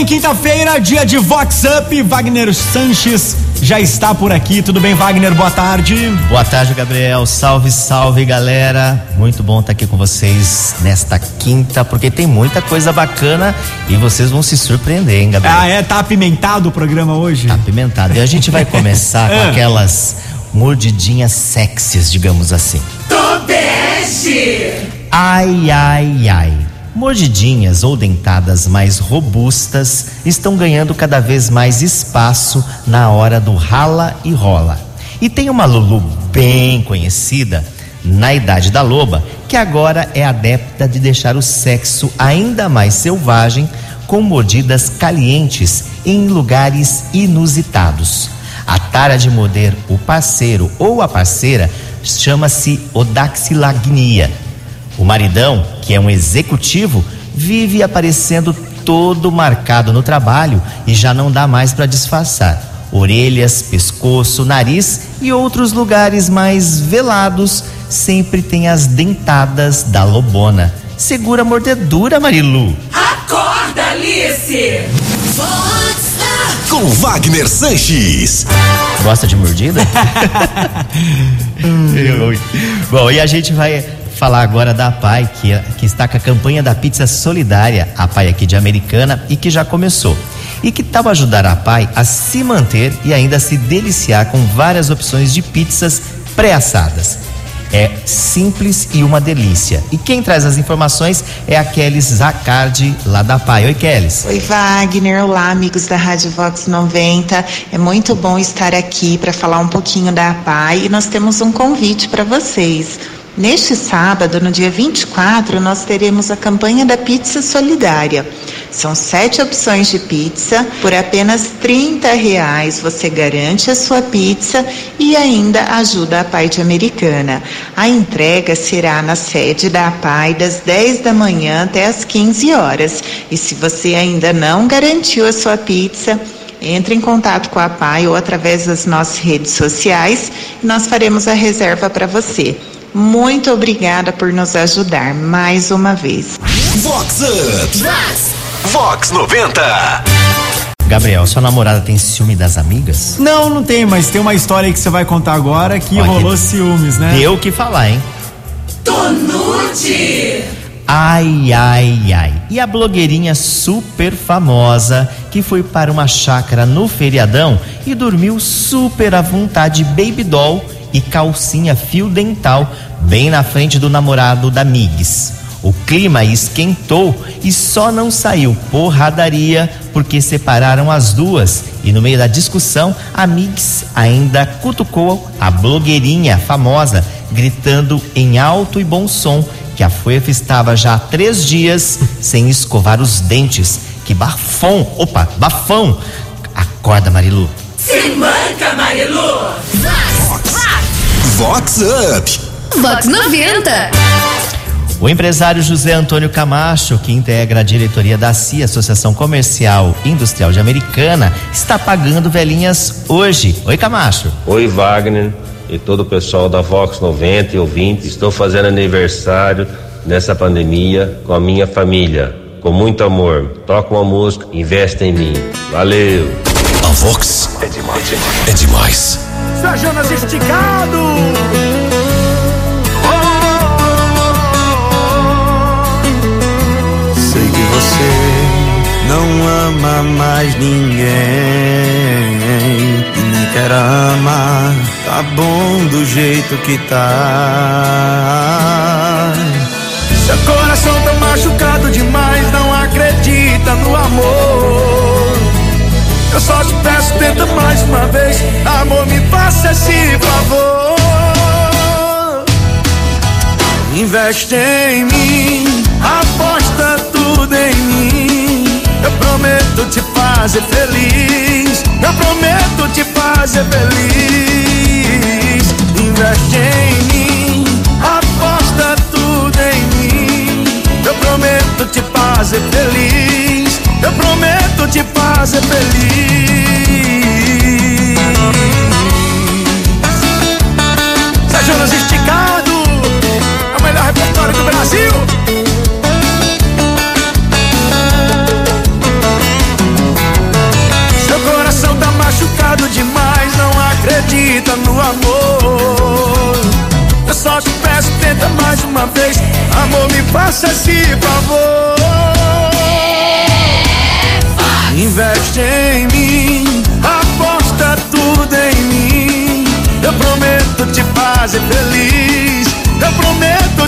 bem? Quinta-feira, dia de Vox Up. Wagner Sanches já está por aqui. Tudo bem, Wagner? Boa tarde. Boa tarde, Gabriel. Salve, salve, galera. Muito bom estar aqui com vocês nesta quinta, porque tem muita coisa bacana e vocês vão se surpreender, hein, Gabriel? Ah, é? Tá apimentado o programa hoje? Tá apimentado. E a gente vai começar com Ah. aquelas mordidinhas sexys, digamos assim. Tobeste! Ai, ai, ai. Mordidinhas ou dentadas mais robustas estão ganhando cada vez mais espaço na hora do rala e rola. E tem uma Lulu bem conhecida na idade da loba que agora é adepta de deixar o sexo ainda mais selvagem com mordidas calientes em lugares inusitados. A tara de morder o parceiro ou a parceira chama-se odaxilagnia. O maridão, que é um executivo, vive aparecendo todo marcado no trabalho e já não dá mais para disfarçar. Orelhas, pescoço, nariz e outros lugares mais velados sempre tem as dentadas da lobona. Segura a mordedura, Marilu. Acorda, Alice! Com Wagner Sanches. Gosta de mordida? Bom, e a gente vai falar agora da APAI, que, que está com a campanha da pizza solidária, a APAI aqui de Americana, e que já começou. E que tal ajudar a APAI a se manter e ainda se deliciar com várias opções de pizzas pré-assadas. É simples e uma delícia. E quem traz as informações é a Kelly Zacardi, lá da APAI. Oi, Kelly. Oi, Wagner. Olá, amigos da Rádio Vox 90. É muito bom estar aqui para falar um pouquinho da APAI e nós temos um convite para vocês. Neste sábado, no dia 24, nós teremos a campanha da Pizza Solidária. São sete opções de pizza. Por apenas 30 reais você garante a sua pizza e ainda ajuda a Pai de Americana. A entrega será na sede da APAI das 10 da manhã até as 15 horas. E se você ainda não garantiu a sua pizza, entre em contato com a PAI ou através das nossas redes sociais e nós faremos a reserva para você. Muito obrigada por nos ajudar mais uma vez. Vox Up. Vox 90. Gabriel, sua namorada tem ciúme das amigas? Não, não tem, mas tem uma história aí que você vai contar agora que Olha que- rolou ciúmes, né? Deu o que falar, hein? Tonude! Ai, ai, ai. E a blogueirinha super famosa que foi para uma chácara no feriadão e dormiu super à vontade, baby doll e calcinha fio dental bem na frente do namorado da Migs. O clima esquentou e só não saiu porradaria porque separaram as duas. E no meio da discussão, a Migs ainda cutucou a blogueirinha famosa, gritando em alto e bom som que a Fuefa estava já há três dias sem escovar os dentes. Que bafão! Opa, bafão! Acorda, Marilu. Se manca, Marilu! Vox Up. Vox 90. O empresário José Antônio Camacho, que integra a diretoria da CIA, Associação Comercial e Industrial de Americana, está pagando velhinhas hoje. Oi, Camacho. Oi, Wagner e todo o pessoal da Vox 90 e ouvintes. Estou fazendo aniversário nessa pandemia com a minha família. Com muito amor. Toca uma música, investe em mim. Valeu! A Vox é demais. É demais. Jonas esticado! Sei que você não ama mais ninguém e nem quer amar. Tá bom do jeito que tá. Seu coração tá machucado demais, não acredita no amor. Eu só te peço, tenta mais uma vez. Amor, me faça esse favor. Investe em mim, aposta tudo em mim. Eu prometo te fazer feliz. Eu prometo te fazer feliz. Investe em mim, aposta tudo em mim. Eu prometo te fazer feliz te fazer feliz. Sérgio Jonas Esticado, é o melhor repertório do Brasil. Seu coração tá machucado demais, não acredita no amor. Eu só te peço, tenta mais uma vez. Amor, me faça esse favor.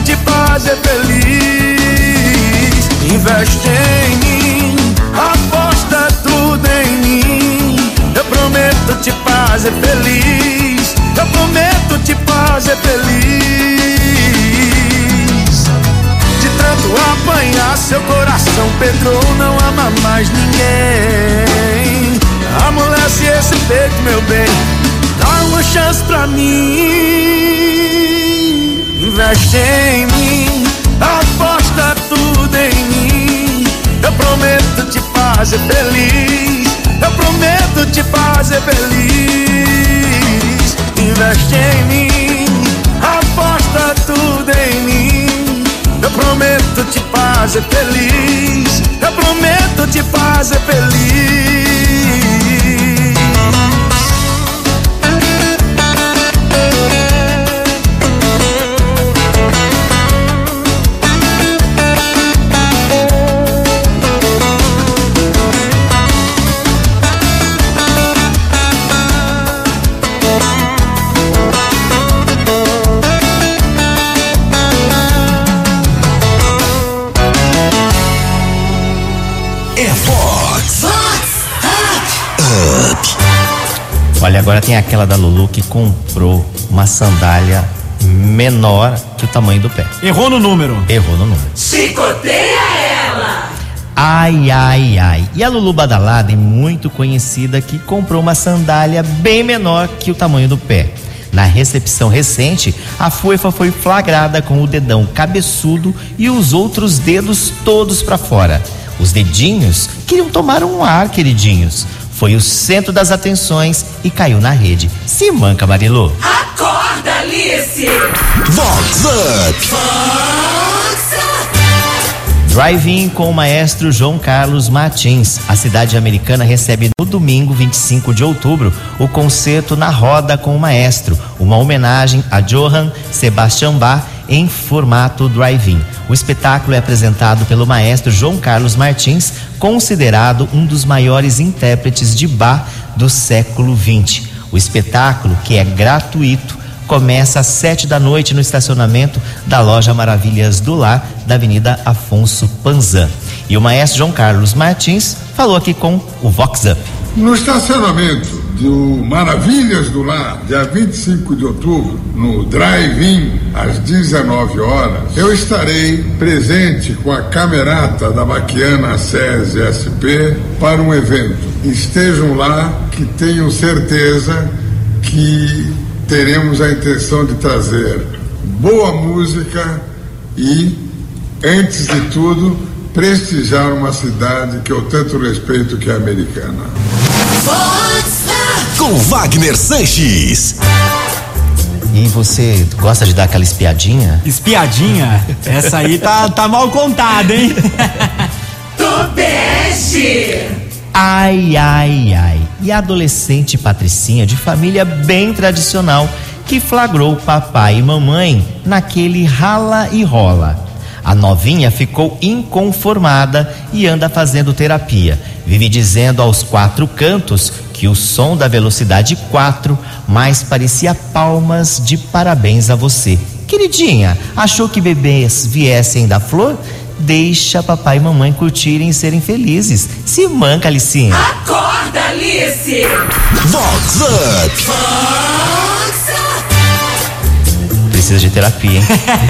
Te fazer feliz. Investe em mim, aposta tudo em mim. Eu prometo te fazer feliz. Eu prometo te fazer feliz. De tanto apanhar seu coração, Pedro não ama mais ninguém. Amolece esse peito, meu bem. Dá uma chance pra mim. Investe em mim, aposta tudo em mim. Eu prometo te fazer feliz. Eu prometo te fazer feliz. Investe em mim, aposta tudo em mim. Eu prometo te fazer feliz. Eu prometo te fazer feliz. Olha, agora tem aquela da Lulu que comprou uma sandália menor que o tamanho do pé. Errou no número. Errou no número. Chicoteia ela. Ai, ai, ai. E a Lulu Badalada é muito conhecida que comprou uma sandália bem menor que o tamanho do pé. Na recepção recente, a Fuefa foi flagrada com o dedão cabeçudo e os outros dedos todos para fora. Os dedinhos queriam tomar um ar, queridinhos. Foi o centro das atenções e caiu na rede. Se manca, Marilu. Acorda, Alice. Vox Up. Drive-in com o maestro João Carlos Martins. A cidade americana recebe no domingo 25 de outubro o concerto Na Roda com o Maestro, uma homenagem a Johann Sebastian Bach em formato drive-in. O espetáculo é apresentado pelo maestro João Carlos Martins, considerado um dos maiores intérpretes de Bach do século XX. O espetáculo, que é gratuito, começa às sete da noite no estacionamento da loja Maravilhas do Lar, da Avenida Afonso Panzan. E o maestro João Carlos Martins falou aqui com o Vox Up. No estacionamento do Maravilhas do Lar, dia 25 de outubro, no Drive-In, às 19 horas, eu estarei presente com a camerata da Baquiana SESI SP para um evento. Estejam lá, que tenham certeza que teremos a intenção de trazer boa música e, antes de tudo, prestigiar uma cidade que eu tanto respeito que é americana. Com Wagner Sanches. E você gosta de dar aquela espiadinha? Espiadinha? Essa aí tá, tá mal contada, hein? Tobeste. Ai, ai, ai. E a adolescente Patricinha, de família bem tradicional, que flagrou papai e mamãe naquele rala e rola. A novinha ficou inconformada e anda fazendo terapia. Vive dizendo aos quatro cantos que o som da velocidade 4 mais parecia palmas de parabéns a você. Queridinha, achou que bebês viessem da flor? Deixa papai e mamãe curtirem e serem felizes. Se manca, Alicinha. Acorda, Alice. Vox Up. Precisa de terapia, hein?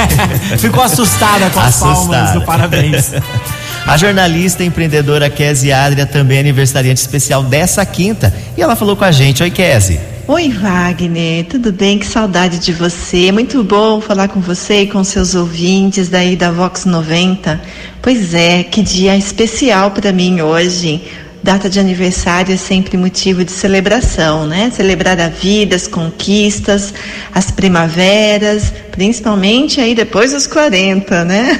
Ficou assustada com as palmas do parabéns. A jornalista e empreendedora Kézia Adria também é aniversariante especial dessa quinta. E ela falou com a gente. Oi, Kézia. Oi, Wagner, tudo bem? Que saudade de você. Muito bom falar com você e com seus ouvintes daí da Vox 90. Pois é, que dia especial para mim hoje. Data de aniversário é sempre motivo de celebração, né? Celebrar a vida, as conquistas, as primaveras, principalmente aí depois dos 40, né?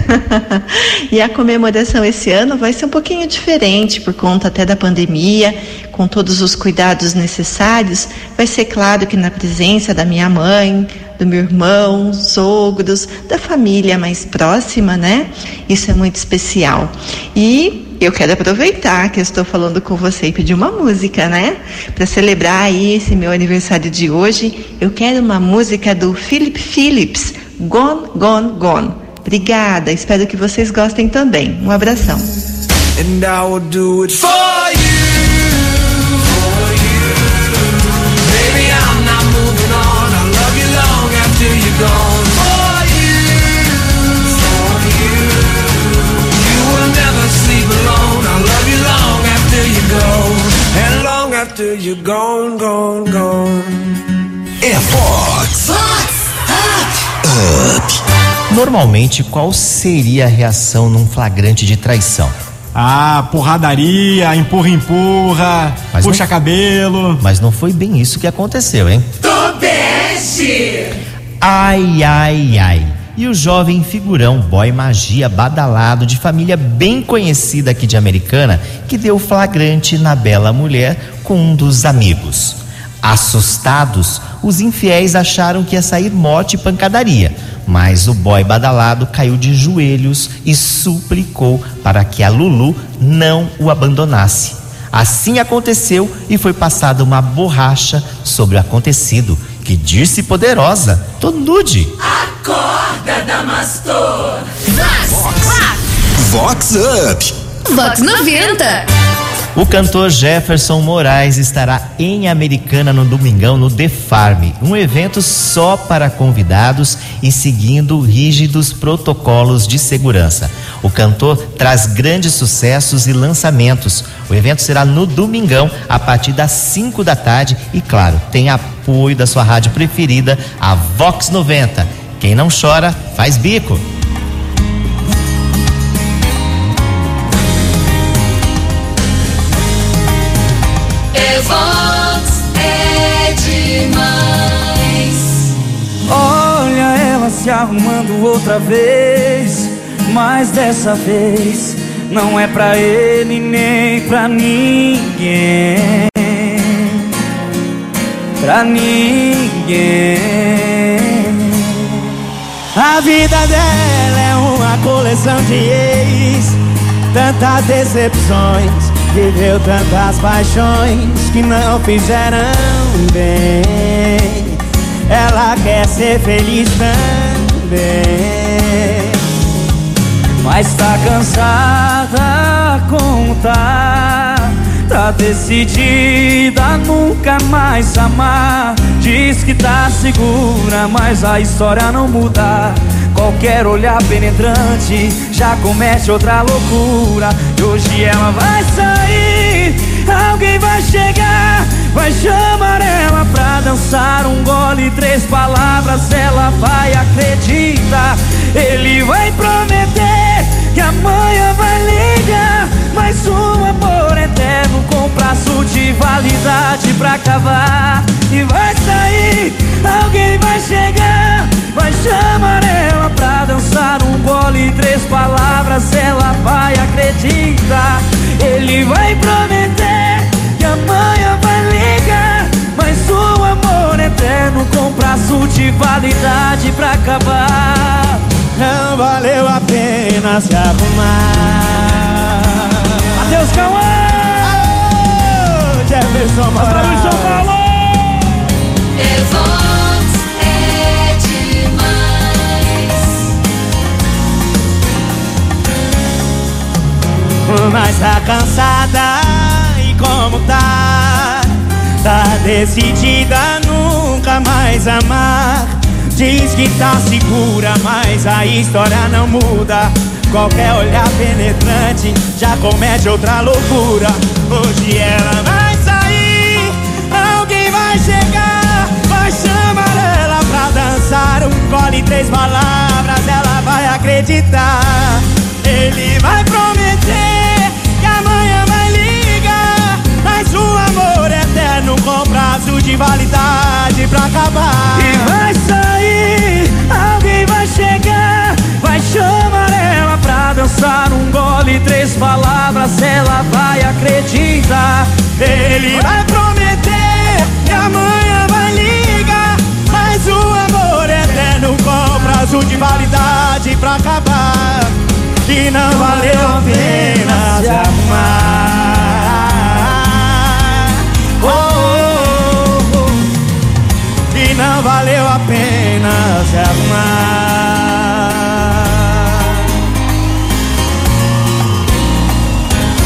e a comemoração esse ano vai ser um pouquinho diferente por conta até da pandemia, com todos os cuidados necessários. Vai ser claro que na presença da minha mãe, do meu irmão, sogros, da família mais próxima, né? Isso é muito especial. E eu quero aproveitar que eu estou falando com você e pedir uma música, né? Para celebrar aí esse meu aniversário de hoje, eu quero uma música do Philip Phillips, Gone, Gone, Gone. Obrigada, espero que vocês gostem também. Um abração. And I will do it for you. You're gone, gone, gone. É Fox. Normalmente, qual seria a reação num flagrante de traição? Ah, porradaria, empurra, empurra, Mas puxa não- cabelo. Mas não foi bem isso que aconteceu, hein? Tobeste! Ai, ai, ai. E o jovem figurão, boy magia badalado, de família bem conhecida aqui de Americana, que deu flagrante na bela mulher com um dos amigos. Assustados, os infiéis acharam que ia sair morte e pancadaria, mas o boy badalado caiu de joelhos e suplicou para que a Lulu não o abandonasse. Assim aconteceu e foi passada uma borracha sobre o acontecido, que disse poderosa, tô nude. Acorda, Damastor! Vox Up. Vox 90. O cantor Jefferson Moraes estará em Americana no domingão no The Farm, um evento só para convidados e seguindo rígidos protocolos de segurança. O cantor traz grandes sucessos e lançamentos. O evento será no domingão a partir das 5 da tarde e, claro, tem apoio da sua rádio preferida, a Vox 90. Quem não chora, faz bico. Se arrumando outra vez, mas dessa vez não é pra ele nem pra ninguém. Pra ninguém. A vida dela é uma coleção de ex, tantas decepções, viveu tantas paixões que não fizeram bem. Ela quer ser feliz também, mas tá cansada como tá. Tá decidida nunca mais amar. Diz que tá segura, mas a história não muda. Qualquer olhar penetrante já comete outra loucura. E hoje ela vai sair, alguém vai chegar, vai chamar ela pra dançar um gole, três palavras, ela vai acreditar. Ele vai prometer que amanhã vai ligar, mas um amor eterno com prazo de validade pra acabar. E vai sair, alguém vai chegar, vai chamar ela pra dançar um gole, três palavras, ela vai acreditar. Ele vai prometer que amanhã eterno com prazo de validade pra acabar. Não valeu a pena se arrumar. Adeus, Cauã! Jefferson Moraes. São Paulo! É é demais. Mas tá cansada e como tá Tá decidida nunca mais amar. Diz que tá segura, mas a história não muda. Qualquer olhar penetrante já comete outra loucura. Hoje ela vai sair, alguém vai chegar acabar e não valeu a pena se arrumar. Oh, oh, oh. E não valeu a pena se arrumar.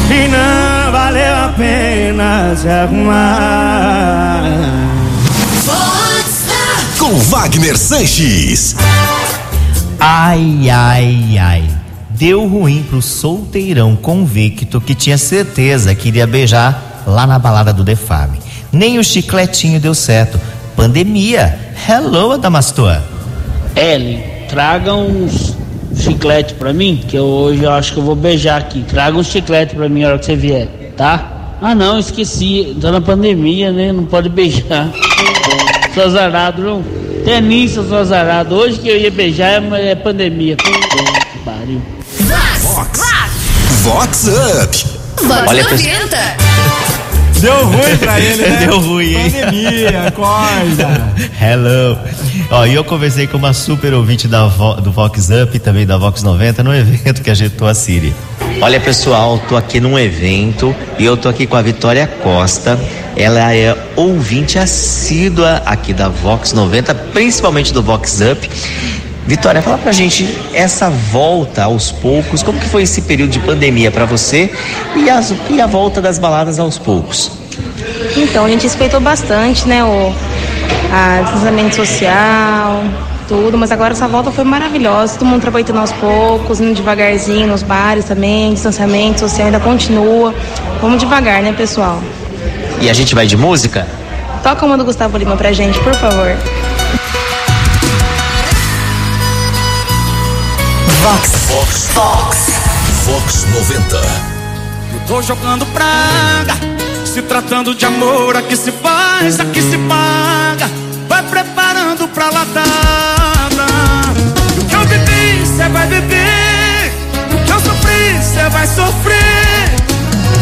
E não valeu a pena se arrumar. Com Wagner Sanches. Ai, ai, ai. Deu ruim pro solteirão convicto que tinha certeza que iria beijar lá na balada do Defab. Nem o chicletinho deu certo. Pandemia. Hello, Adamastor. Ellen, traga uns chiclete pra mim, que eu, hoje eu acho que eu vou beijar aqui. Traga um chiclete pra mim na hora que você vier, tá? Ah não, esqueci. Tá na pandemia, né? Não pode beijar. Sou azarado, não. Eu sou azarado. Hoje que eu ia beijar é, é pandemia. Que pariu. Vox. Vox Up. Vox Olha, 90. Deu ruim pra ele, né? Deu ruim, hein? Pandemia, acorda. Hello. Ó, e eu conversei com uma super ouvinte da Vo- do Vox Up e também da Vox 90 no evento que agitou a Siri. Olha pessoal, tô aqui num evento e eu tô aqui com a Vitória Costa. Ela é ouvinte assídua aqui da Vox 90, principalmente do Vox Up. Vitória, fala pra gente essa volta aos poucos, como que foi esse período de pandemia pra você e, as- e a volta das baladas aos poucos? Então, a gente respeitou bastante, né, o a distanciamento social, tudo, mas agora essa volta foi maravilhosa, todo mundo trabalhando aos poucos, indo devagarzinho nos bares também, distanciamento social ainda continua. Vamos devagar, né, pessoal? E a gente vai de música? Toca uma do Gustavo Lima pra gente, por favor. Vox. Vox. Vox. Vox 90. Eu tô jogando praga, se tratando de amor, aqui se faz, aqui se paga. Vai preparando pra latada. Sofrer.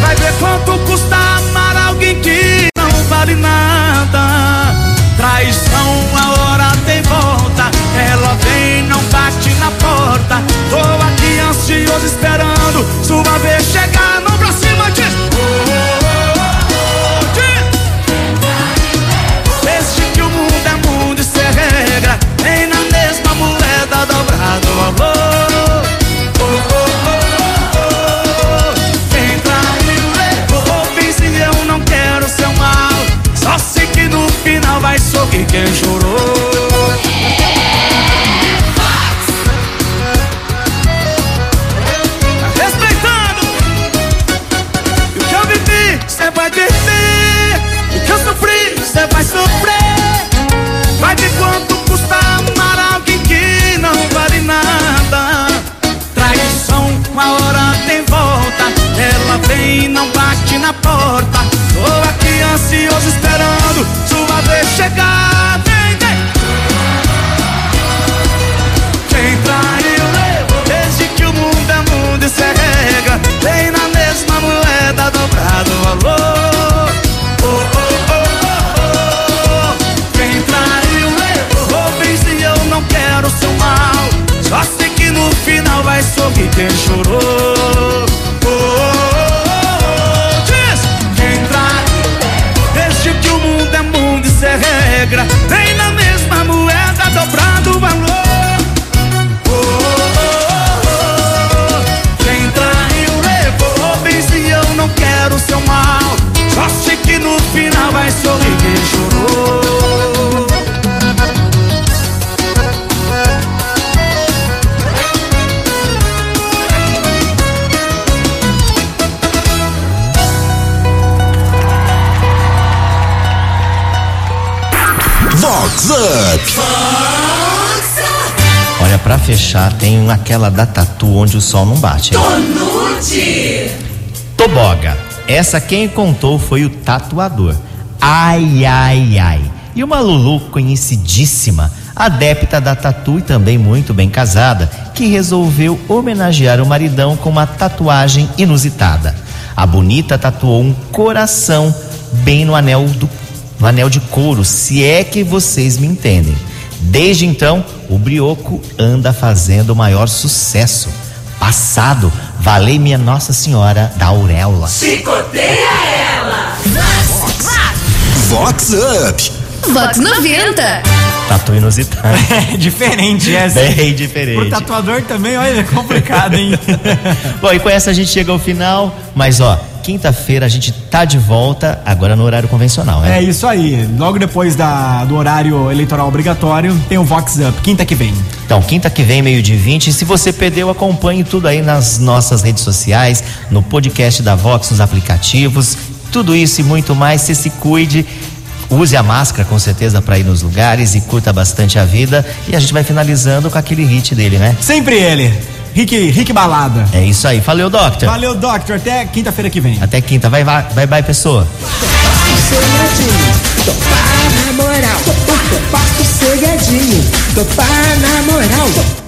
Vai ver quanto custa amar alguém que não vale nada. Traição, a hora tem volta. Ela vem, não bate na porta. Tô aqui ansioso esperando fechar, tem aquela da tatu onde o sol não bate. Tonute. Toboga. Essa quem contou foi o tatuador. Ai, ai, ai. E uma Lulu conhecidíssima, adepta da tatu e também muito bem casada, que resolveu homenagear o maridão com uma tatuagem inusitada. A bonita tatuou um coração bem no anel do no anel de couro, se é que vocês me entendem. Desde então, o Brioco anda fazendo o maior sucesso. Passado, valei minha Nossa Senhora da Auréola. Chicoteia ela! Vox Up. Vox 90. Tatu inusitado. É diferente essa. Bem diferente. Pro tatuador também, olha, é complicado, hein? Bom, e com essa a gente chega ao final, mas ó, quinta-feira a gente tá de volta, agora no horário convencional, né? É isso aí. Logo depois da, do horário eleitoral obrigatório, tem o Vox Up, quinta que vem. Então, quinta que vem, meio de 20. E se você perdeu, acompanhe tudo aí nas nossas redes sociais, no podcast da Vox, nos aplicativos. Tudo isso e muito mais. Você se cuide. Use a máscara com certeza para ir nos lugares e curta bastante a vida. E a gente vai finalizando com aquele hit dele, né? Sempre ele. Rick, Rick Balada. É isso aí. Valeu, Doctor. Valeu, Doctor. Até quinta-feira que vem. Até quinta. Vai, vai, vai, vai pessoa. Cegadinho, topar na moral, topar cegadinho, topar na moral.